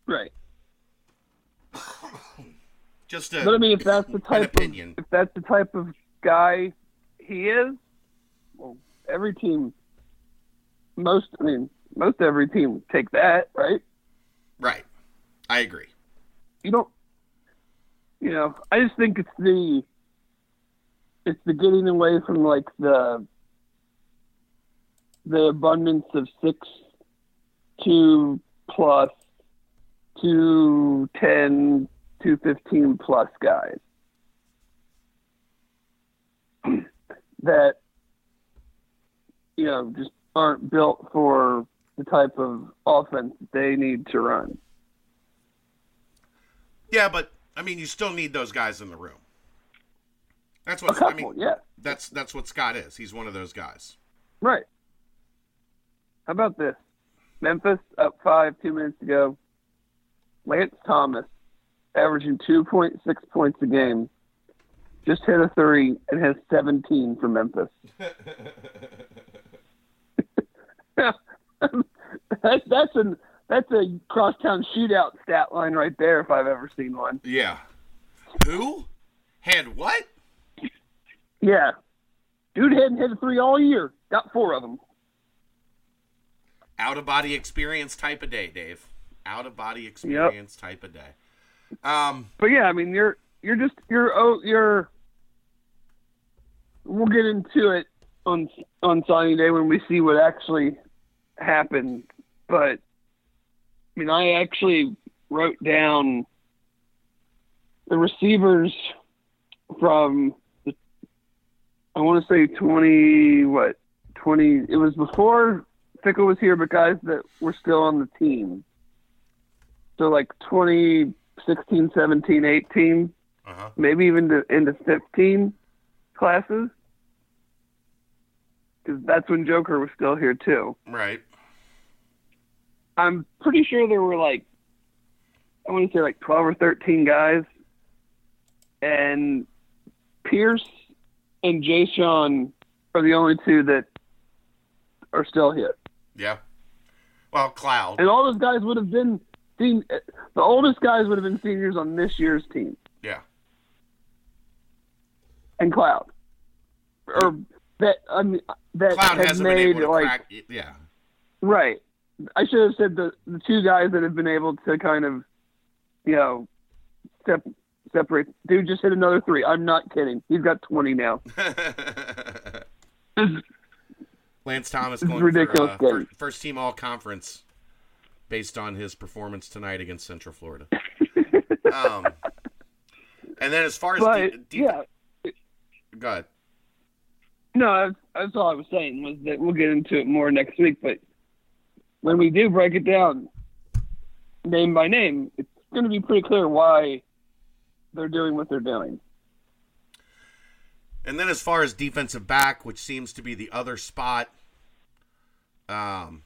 Right. [coughs] just a, But I mean, if that's the type opinion. of if that's the type of guy he is, well, every team, most I mean, most every team would take that, right? right. I agree. You don't, you know, I just think it's the, it's the getting away from like the, the abundance of six, two plus, two ten, 215 plus guys [clears throat] that you know just aren't built for the type of offense they need to run. Yeah, but I mean, you still need those guys in the room. That's what couple, I mean. yeah, That's that's what Scott is. He's one of those guys. right. How about this? Memphis up five, two minutes to go. Lance Thomas, averaging 2.6 points a game, just hit a three and has 17 for Memphis. [laughs] that's that's an that's a crosstown shootout stat line right there if I've ever seen one. Yeah. Who had what? Yeah, dude hadn't hit a three all year. Got four of them. Out of body experience type of day, Dave. Out of body experience type of day. Um. But yeah, I mean you're you're just you're oh you're. We'll get into it on on signing day when we see what actually happened. But I mean, I actually wrote down the receivers from the, I want to say twenty what twenty. It was before Fickell was here, but guys that were still on the team. So like 2016, 17, 18, Uh huh. maybe even to, into 15 classes. Because that's when Joker was still here too. Right. I'm pretty sure there were like, I want to say like 12 or 13 guys. And Pierce and Jayshon are the only two that are still here. Yeah. Well, Cloud. And all those guys would have been seen, the oldest guys would have been seniors on this year's team. Yeah. And Cloud. Or that, I mean, that Cloud been made able to like, crack. Yeah. Right. I should have said the the two guys that have been able to kind of, you know, step separate. Dude just hit another three. I'm not kidding. He's got 20 now. [laughs] Lance Thomas going ridiculous for uh, first team all conference based on his performance tonight against Central Florida. [laughs] um, and then as far as But de- de- yeah, go ahead. no, that's, that's all I was saying was that we'll get into it more next week. But when we do break it down, name by name, it's going to be pretty clear why they're doing what they're doing. And then as far as defensive back, which seems to be the other spot, um,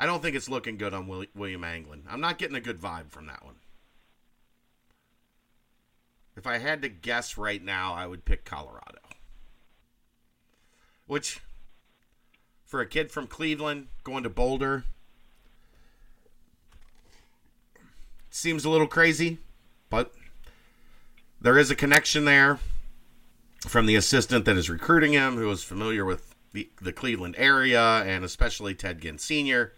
I don't think it's looking good on Will- William Anglin. I'm not getting a good vibe from that one. If I had to guess right now, I would pick Colorado. Which, for a kid from Cleveland going to Boulder, seems a little crazy, but there is a connection there from the assistant that is recruiting him, who is familiar with the, the Cleveland area and especially Ted Ginn Sr.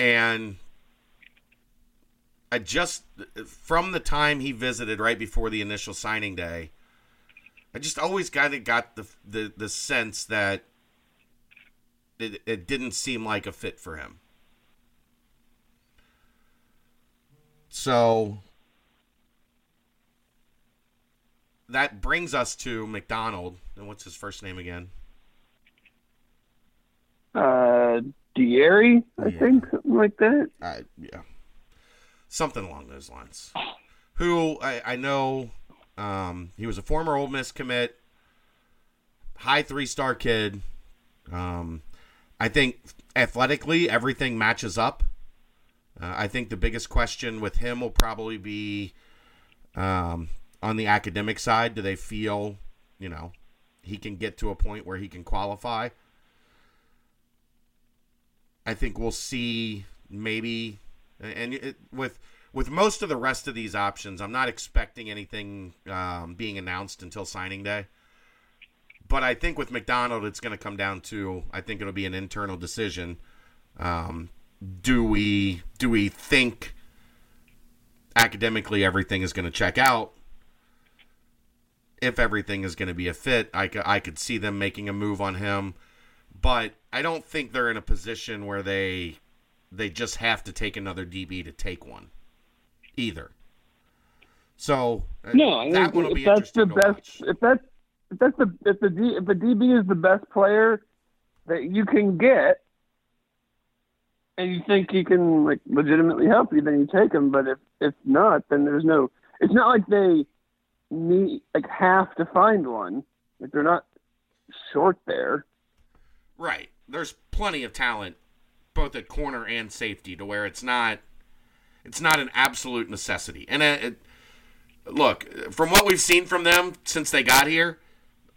And I just, from the time he visited right before the initial signing day, I just always kind of got the, the, the sense that it, it didn't seem like a fit for him. So that brings us to McDonald. And what's his first name again? Uh, Dieri, I Yeah. think, something like that. Uh, yeah, something along those lines. Who I, I know, um, he was a former Ole Miss commit, high three star kid. Um, I think athletically everything matches up. Uh, I think the biggest question with him will probably be um, on the academic side. Do they feel, you know, he can get to a point where he can qualify? I think we'll see maybe, and it, with with most of the rest of these options, I'm not expecting anything um, being announced until signing day. But I think with McDonald, it's going to come down to I think it'll be an internal decision. Um, do we do we think academically everything is going to check out? If everything is going to be a fit, I I could see them making a move on him but I don't think they're in a position where they they just have to take another DB to take one. either. So uh, No, that one will be if that's the best, watch. if that's if that's the if the D, if the DB is the best player that you can get, and you think he can like legitimately help you, then you take him. But if if not, then there's no. It's not like they need like have to find one. Like they're not short there. Right. There's plenty of talent, both at corner and safety, to where it's not, it's not an absolute necessity. And uh, it, look, from what we've seen from them since they got here,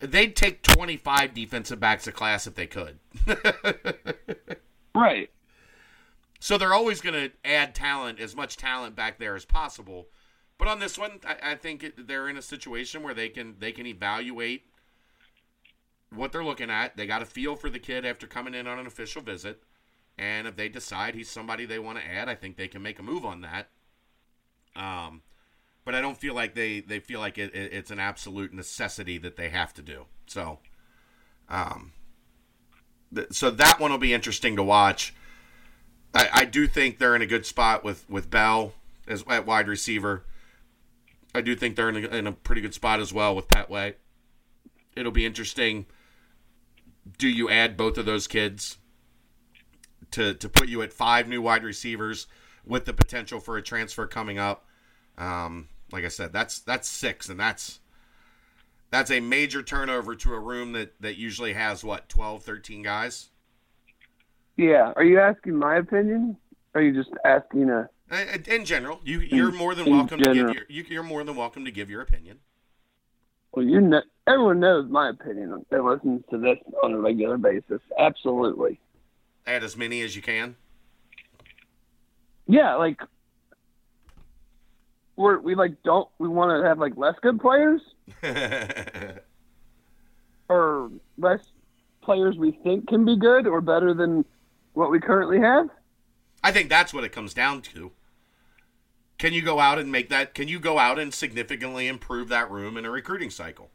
they'd take 25 defensive backs a class if they could. Right. So they're always going to add talent, as much talent back there as possible. But on this one, I, I think it, they're in a situation where they can they can evaluate what they're looking at. They got a feel for the kid after coming in on an official visit, and if they decide he's somebody they want to add, I think they can make a move on that. Um, but I don't feel like they they feel like it, it, it's an absolute necessity that they have to do. So, um, th- so that one will be interesting to watch. I, I do think they're in a good spot with with Bell as at wide receiver. I do think they're in a, in a pretty good spot as well with Petway. It'll be interesting. Do you add both of those kids to to put you at five new wide receivers with the potential for a transfer coming up? Um, like I said, that's that's six, and that's that's a major turnover to a room that that usually has what 12, 13 guys. Yeah. Are you asking my opinion? Or are you just asking a? Uh, In general, you you're more than welcome to give your you're more than welcome to give your opinion. Well, you know, everyone knows my opinion that listens to this on a regular basis. Absolutely. Add as many as you can. Yeah, like we're we like don't we want to have like less good players [laughs] or less players we think can be good or better than what we currently have? I think that's what it comes down to. Can you go out and make that? Can you go out and significantly improve that room in a recruiting cycle?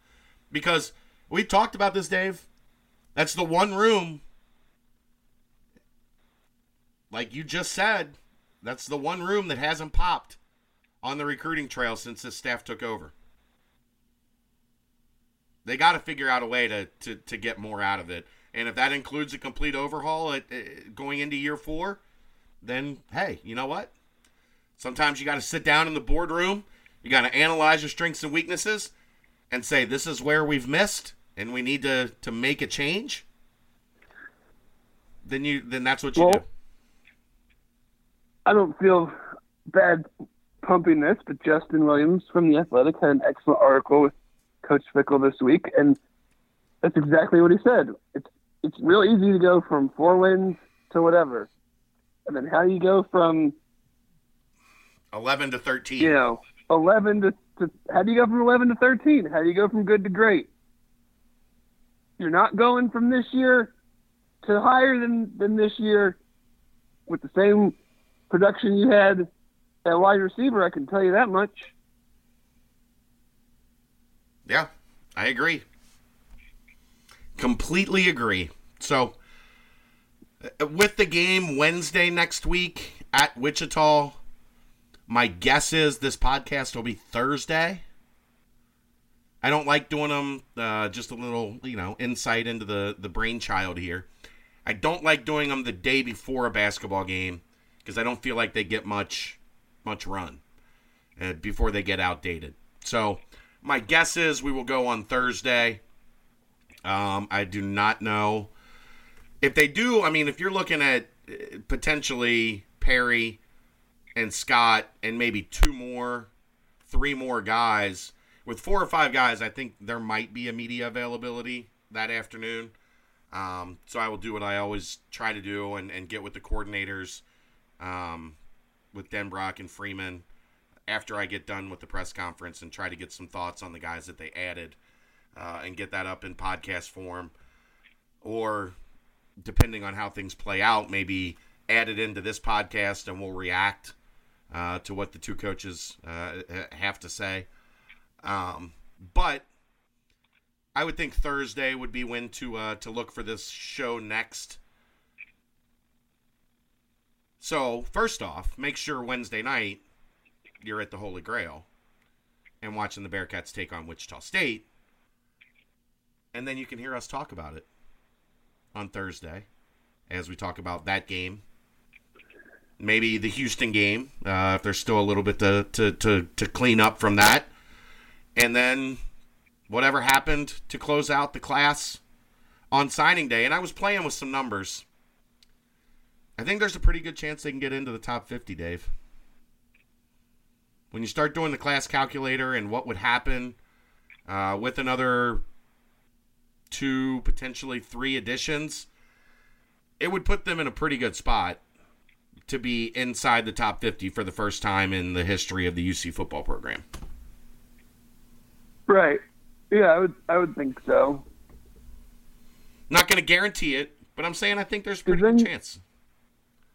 Because we talked about this, Dave. That's the one room, like you just said, that's the one room that hasn't popped on the recruiting trail since this staff took over. They got to figure out a way to, to, to get more out of it. And if that includes a complete overhaul at, uh, going into year four, then hey, you know what? Sometimes you got to sit down in the boardroom, you got to analyze your strengths and weaknesses, and say this is where we've missed, and we need to to make a change. Then you then that's what you Well, do. I don't feel bad pumping this, but Justin Williams from the Athletic had an excellent article with Coach Fickell this week, and that's exactly what he said. It's it's real easy to go from four wins to whatever, and then how do you go from Eleven to thirteen. you know eleven to, to how do you go from eleven to thirteen? How do you go from good to great? You're not going from this year to higher than than this year with the same production you had at wide receiver. I can tell you that much. Yeah, I agree. Completely agree. So, uh, with the game Wednesday next week at Wichita, my guess is this podcast will be Thursday. I don't like doing them. Uh, just a little, you know, insight into the the brainchild here. I don't like doing them the day before a basketball game because I don't feel like they get much much run uh, before they get outdated. So my guess is we will go on Thursday. Um, I do not know if they do. I mean, if you're looking at uh, potentially Perry and Scott and maybe two more, three more guys with four or five guys, I think there might be a media availability that afternoon. Um, so I will do what I always try to do and, and get with the coordinators, um, with Denbrock and Freeman after I get done with the press conference and try to get some thoughts on the guys that they added uh, and get that up in podcast form. Or, depending on how things play out, maybe add it into this podcast and we'll react uh, to what the two coaches uh, have to say. Um, but I would think Thursday would be when to uh, to look for this show next. So first off, make sure Wednesday night you're at the Holy Grail and watching the Bearcats take on Wichita State. And then you can hear us talk about it on Thursday as we talk about that game. Maybe the Houston game, uh, if there's still a little bit to, to, to, to clean up from that. And then whatever happened to close out the class on signing day. And I was playing with some numbers. I think there's a pretty good chance they can get into the top 50, Dave. When you start doing the class calculator and what would happen uh, with another two, potentially three additions, it would put them in a pretty good spot to be inside the top 50 for the first time in the history of the UC football program. Right. Yeah, I would I would think so. Not going to guarantee it, but I'm saying I think there's a pretty then, good chance.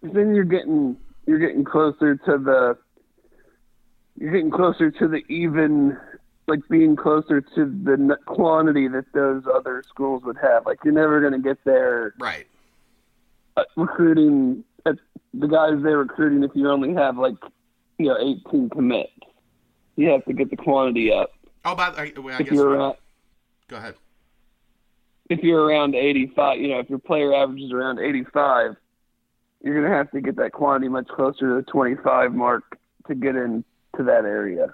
Then you're getting you're getting closer to the you're getting closer to the even like being closer to the quantity that those other schools would have. Like you're never going to get there. Right. Recruiting the guys they're recruiting if you only have like you know 18 commits. You have to get the quantity up. Oh, about I, well, I if guess. you're around, Go ahead. if you're around 85, you know, if your player averages around 85, you're going to have to get that quantity much closer to the 25 mark to get into that area.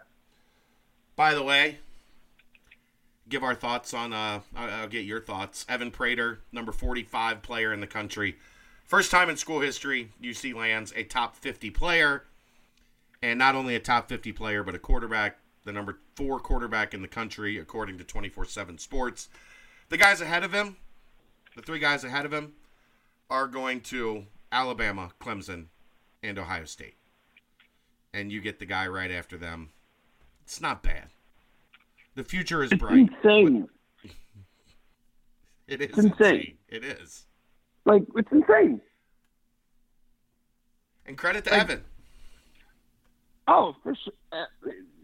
By the way, give our thoughts on. Uh, I'll get your thoughts. Evan Prater, number 45 player in the country, first time in school history UC lands a top 50 player, and not only a top 50 player, but a quarterback, the number four quarterback in the country according to 24/7 Sports. The guys ahead of him, the three guys ahead of him, are going to Alabama, Clemson, and Ohio State, and you get the guy right after them. It's not bad. The future is It's bright. insane. [laughs] It is It's insane. insane. It is. Like, it's insane. And credit to Like- Evan. Oh, for sure. Uh,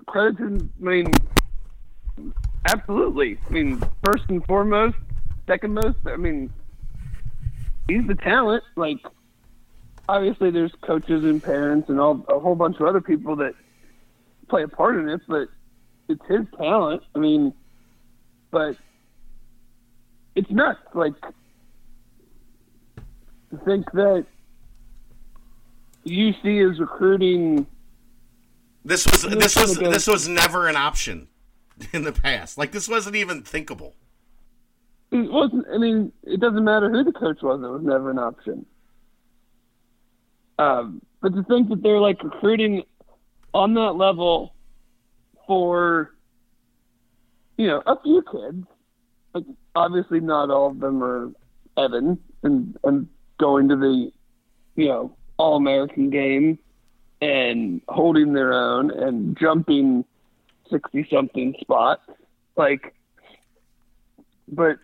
Credit to, I mean, absolutely. I mean, first and foremost, second most, I mean, he's the talent. Like, obviously, there's coaches and parents and all a whole bunch of other people that play a part in it, but it's his talent. I mean, but it's nuts. Like, to think that UC is recruiting This was this was this was never an option in the past. Like this wasn't even thinkable. It wasn't. I mean, it doesn't matter who the coach was; it was never an option. Um, but to think that they're like recruiting on that level for, you know, a few kids. Like obviously, not all of them are Evan and and going to the, you know, All American game and holding their own and jumping sixty something spots. Like, but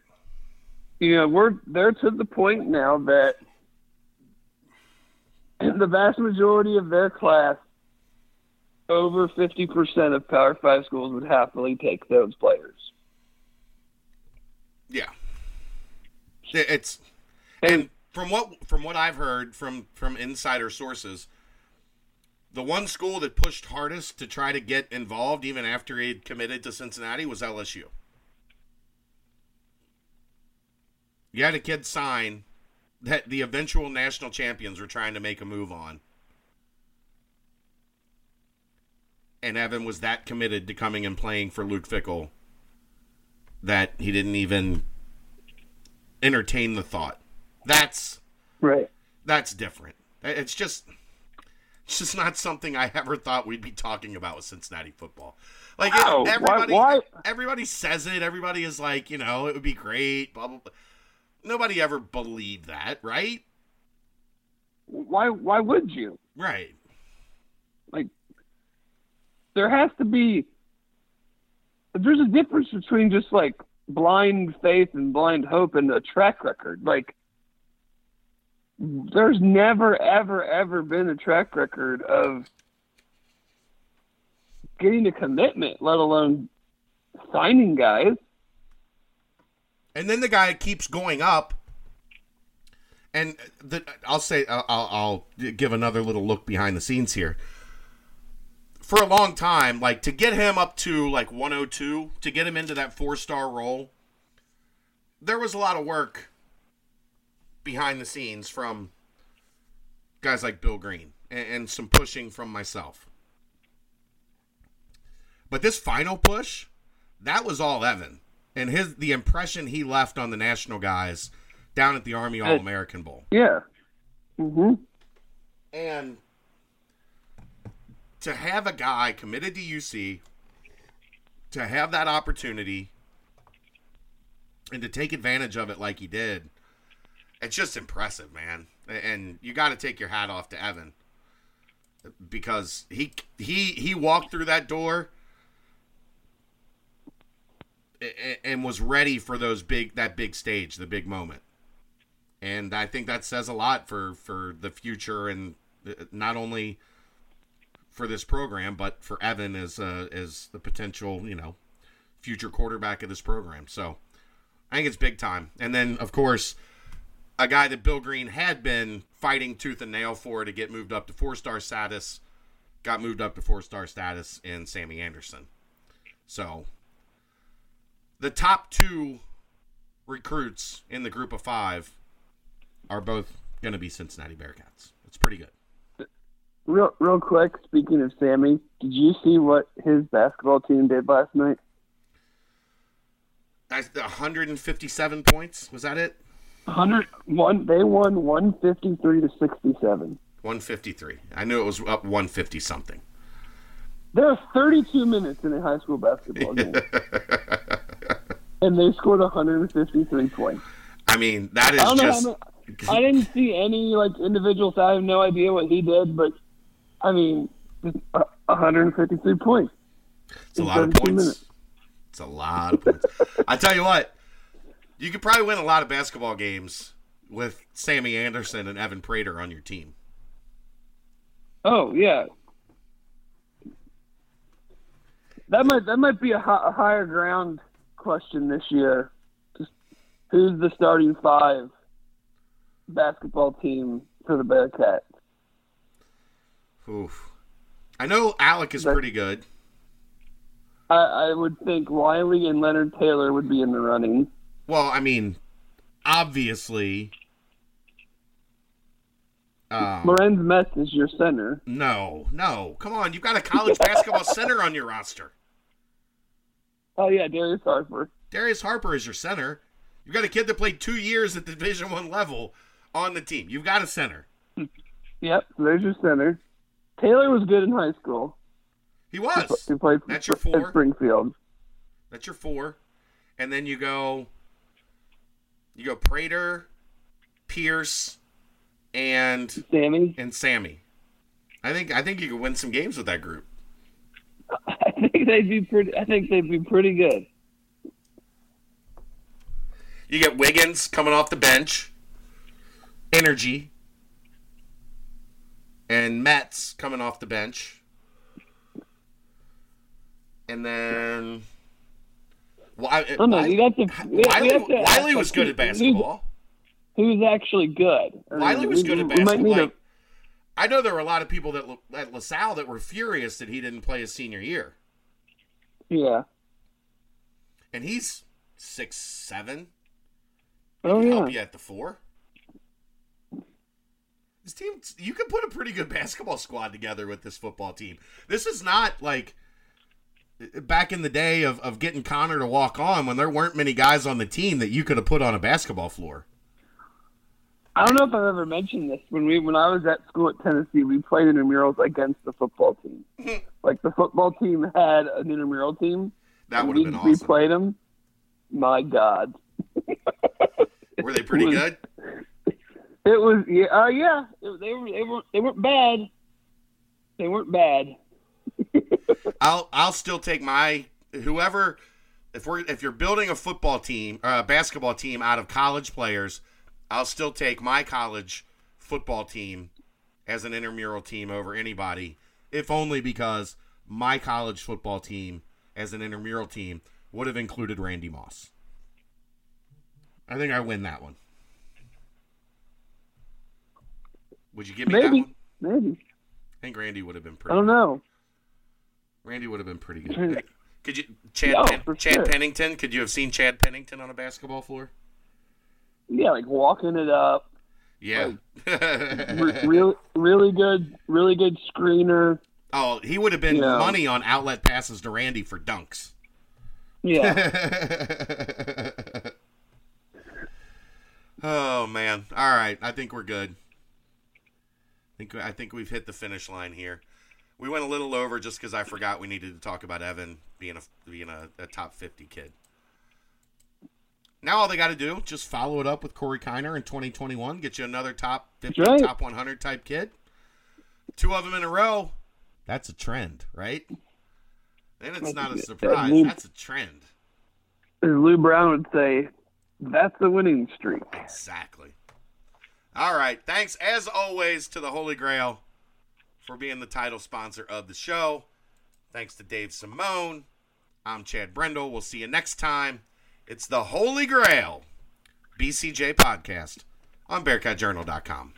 you know, we're they're to the point now that the vast majority of their class, over fifty percent of Power Five schools would happily take those players. Yeah. It- It's and from what from what I've heard from from insider sources, the one school that pushed hardest to try to get involved even after he'd committed to Cincinnati was LSU. You had a kid sign that the eventual national champions were trying to make a move on. And Evan was that committed to coming and playing for Luke Fickell that he didn't even entertain the thought. That's Right. that's different. It's just it's just not something I ever thought we'd be talking about with Cincinnati football. Like Wow, why- everybody why- everybody says it, everybody is like, you know, it would be great, blah blah blah. Nobody ever believed that, right? Why? Why would you? Right. Like, there has to be. There's a difference between just like blind faith and blind hope and a track record. Like, there's never, ever, ever been a track record of getting a commitment, let alone signing guys. And then the guy keeps going up. And the, I'll say I'll, I'll give another little look behind the scenes here. for a long time, like to get him up to like 102, to get him into that four star role, there was a lot of work behind the scenes from guys like Bill Green and, and some pushing from myself. But this final push, that was all Evan. And his the impression he left on the national guys down at the Army All American Bowl. Yeah. Mhm. And to have a guy committed to UC, to have that opportunity, and to take advantage of it like he did, it's just impressive, man. And you got to take your hat off to Evan because he he he walked through that door and was ready for those big that big stage, the big moment. And I think that says a lot for for the future and uh, not only for this program, but for Evan as uh, as the potential, you know, future quarterback of this program. So I think it's big time. And then of course, a guy that Bill Green had been fighting tooth and nail for to get moved up to four star status, got moved up to four star status in Sammy Anderson. So the top two recruits in the group of five are both going to be Cincinnati Bearcats. It's pretty good. Real, real quick. Speaking of Sammy, did you see what his basketball team did last night? That's 157 points. Was that it? 101. They won 153 to 67. 153. I knew it was up 150 something. There are 32 minutes in a high school basketball game, [laughs] and they scored 153 points. I mean, that is I don't know. just. I didn't see any like individuals. I have no idea what he did, but I mean, just 153 points. It's a lot of points. minutes. It's a lot of points. I tell you what, you could probably win a lot of basketball games with Sammy Anderson and Evan Prater on your team. Oh yeah. That might that might be a, a higher ground question this year. Just who's the starting five basketball team for the Bearcats? Oof. I know Alec is pretty good. I, I would think Whyle and Leonard Taylor would be in the running. Well, I mean, obviously. Um, Lorenz Metz is your center. no, no. Come on. You've got a college basketball [laughs] center on your roster. Oh yeah, Darius Harper. Darius Harper is your center. You've got a kid that played two years at the Division One level on the team. You've got a center. [laughs] Yep, there's your center. Taylor was good in high school. He was. He played That's your four. Springfield. That's your four. And then you go you go Prater, Pierce, and Sammy. and Sammy. I think I think you could win some games with that group. [laughs] I think they'd be pretty. I think they'd be pretty good. You get Wiggins coming off the bench, energy, and Metz coming off the bench, and then. Whyle, uh, Oh no, you got to. we- we Whyle, have to Whyle was good at basketball. Who's, actually good? I mean, Whyle was good at we- we might basketball. Like, I know there were a lot of people that at LaSalle that were furious that he didn't play his senior year, yeah. and he's six seven. Oh can yeah. help you at the four. This team, you can put a pretty good basketball squad together with this football team. This is not like back in the day of, of getting Connor to walk on when there weren't many guys on the team that you could have put on a basketball floor. I don't know if I've ever mentioned this. When we when I was at school at Tennessee, we played intramurals against the football team. [laughs] like the football team had an intramural team. That would have we, been We played them. My God. Were they pretty [laughs] was- good? It was yeah, uh, yeah. It, they were they were they weren't bad. They weren't bad. I'll I'll still take my whoever if we're if you're building a football team or a basketball team out of college players, I'll still take my college football team as an intramural team over anybody, if only because my college football team as an intramural team would have included Randy Moss. I think I win that one. Would you give me that Maybe. one? Maybe. I think Randy would have been pretty. I don't know. Randy would have been pretty good. [laughs] Could you Chad Oh, Pen- for Chad sure. Pennington? Could you have seen Chad Pennington on a basketball floor? Yeah, like walking it up. Yeah. [laughs] Re- really, really good, really good screener. oh, he would have been Yeah. money on outlet passes to Randy for dunks. Yeah, [laughs] oh man. All right, I think we're good. I think I think we've hit the finish line here. We went a little over just because I forgot we needed to talk about Evan being a being a, a top fifty kid. Now all they got to do just follow it up with Corey Kiner in 2021, get you another top 50, right. top 100 type kid. Two of them in a row. That's a trend, right? And it's not a surprise. Lou- That's a trend. as Lou Brown would say, that's the winning streak. Exactly. All right. Thanks, as always, to the Holy Grail for being the title sponsor of the show. Thanks to Dave Simone. I'm Chad Brendel. We'll see you next time. It's the Holy Grail BCJ podcast on BearcatJournal.com.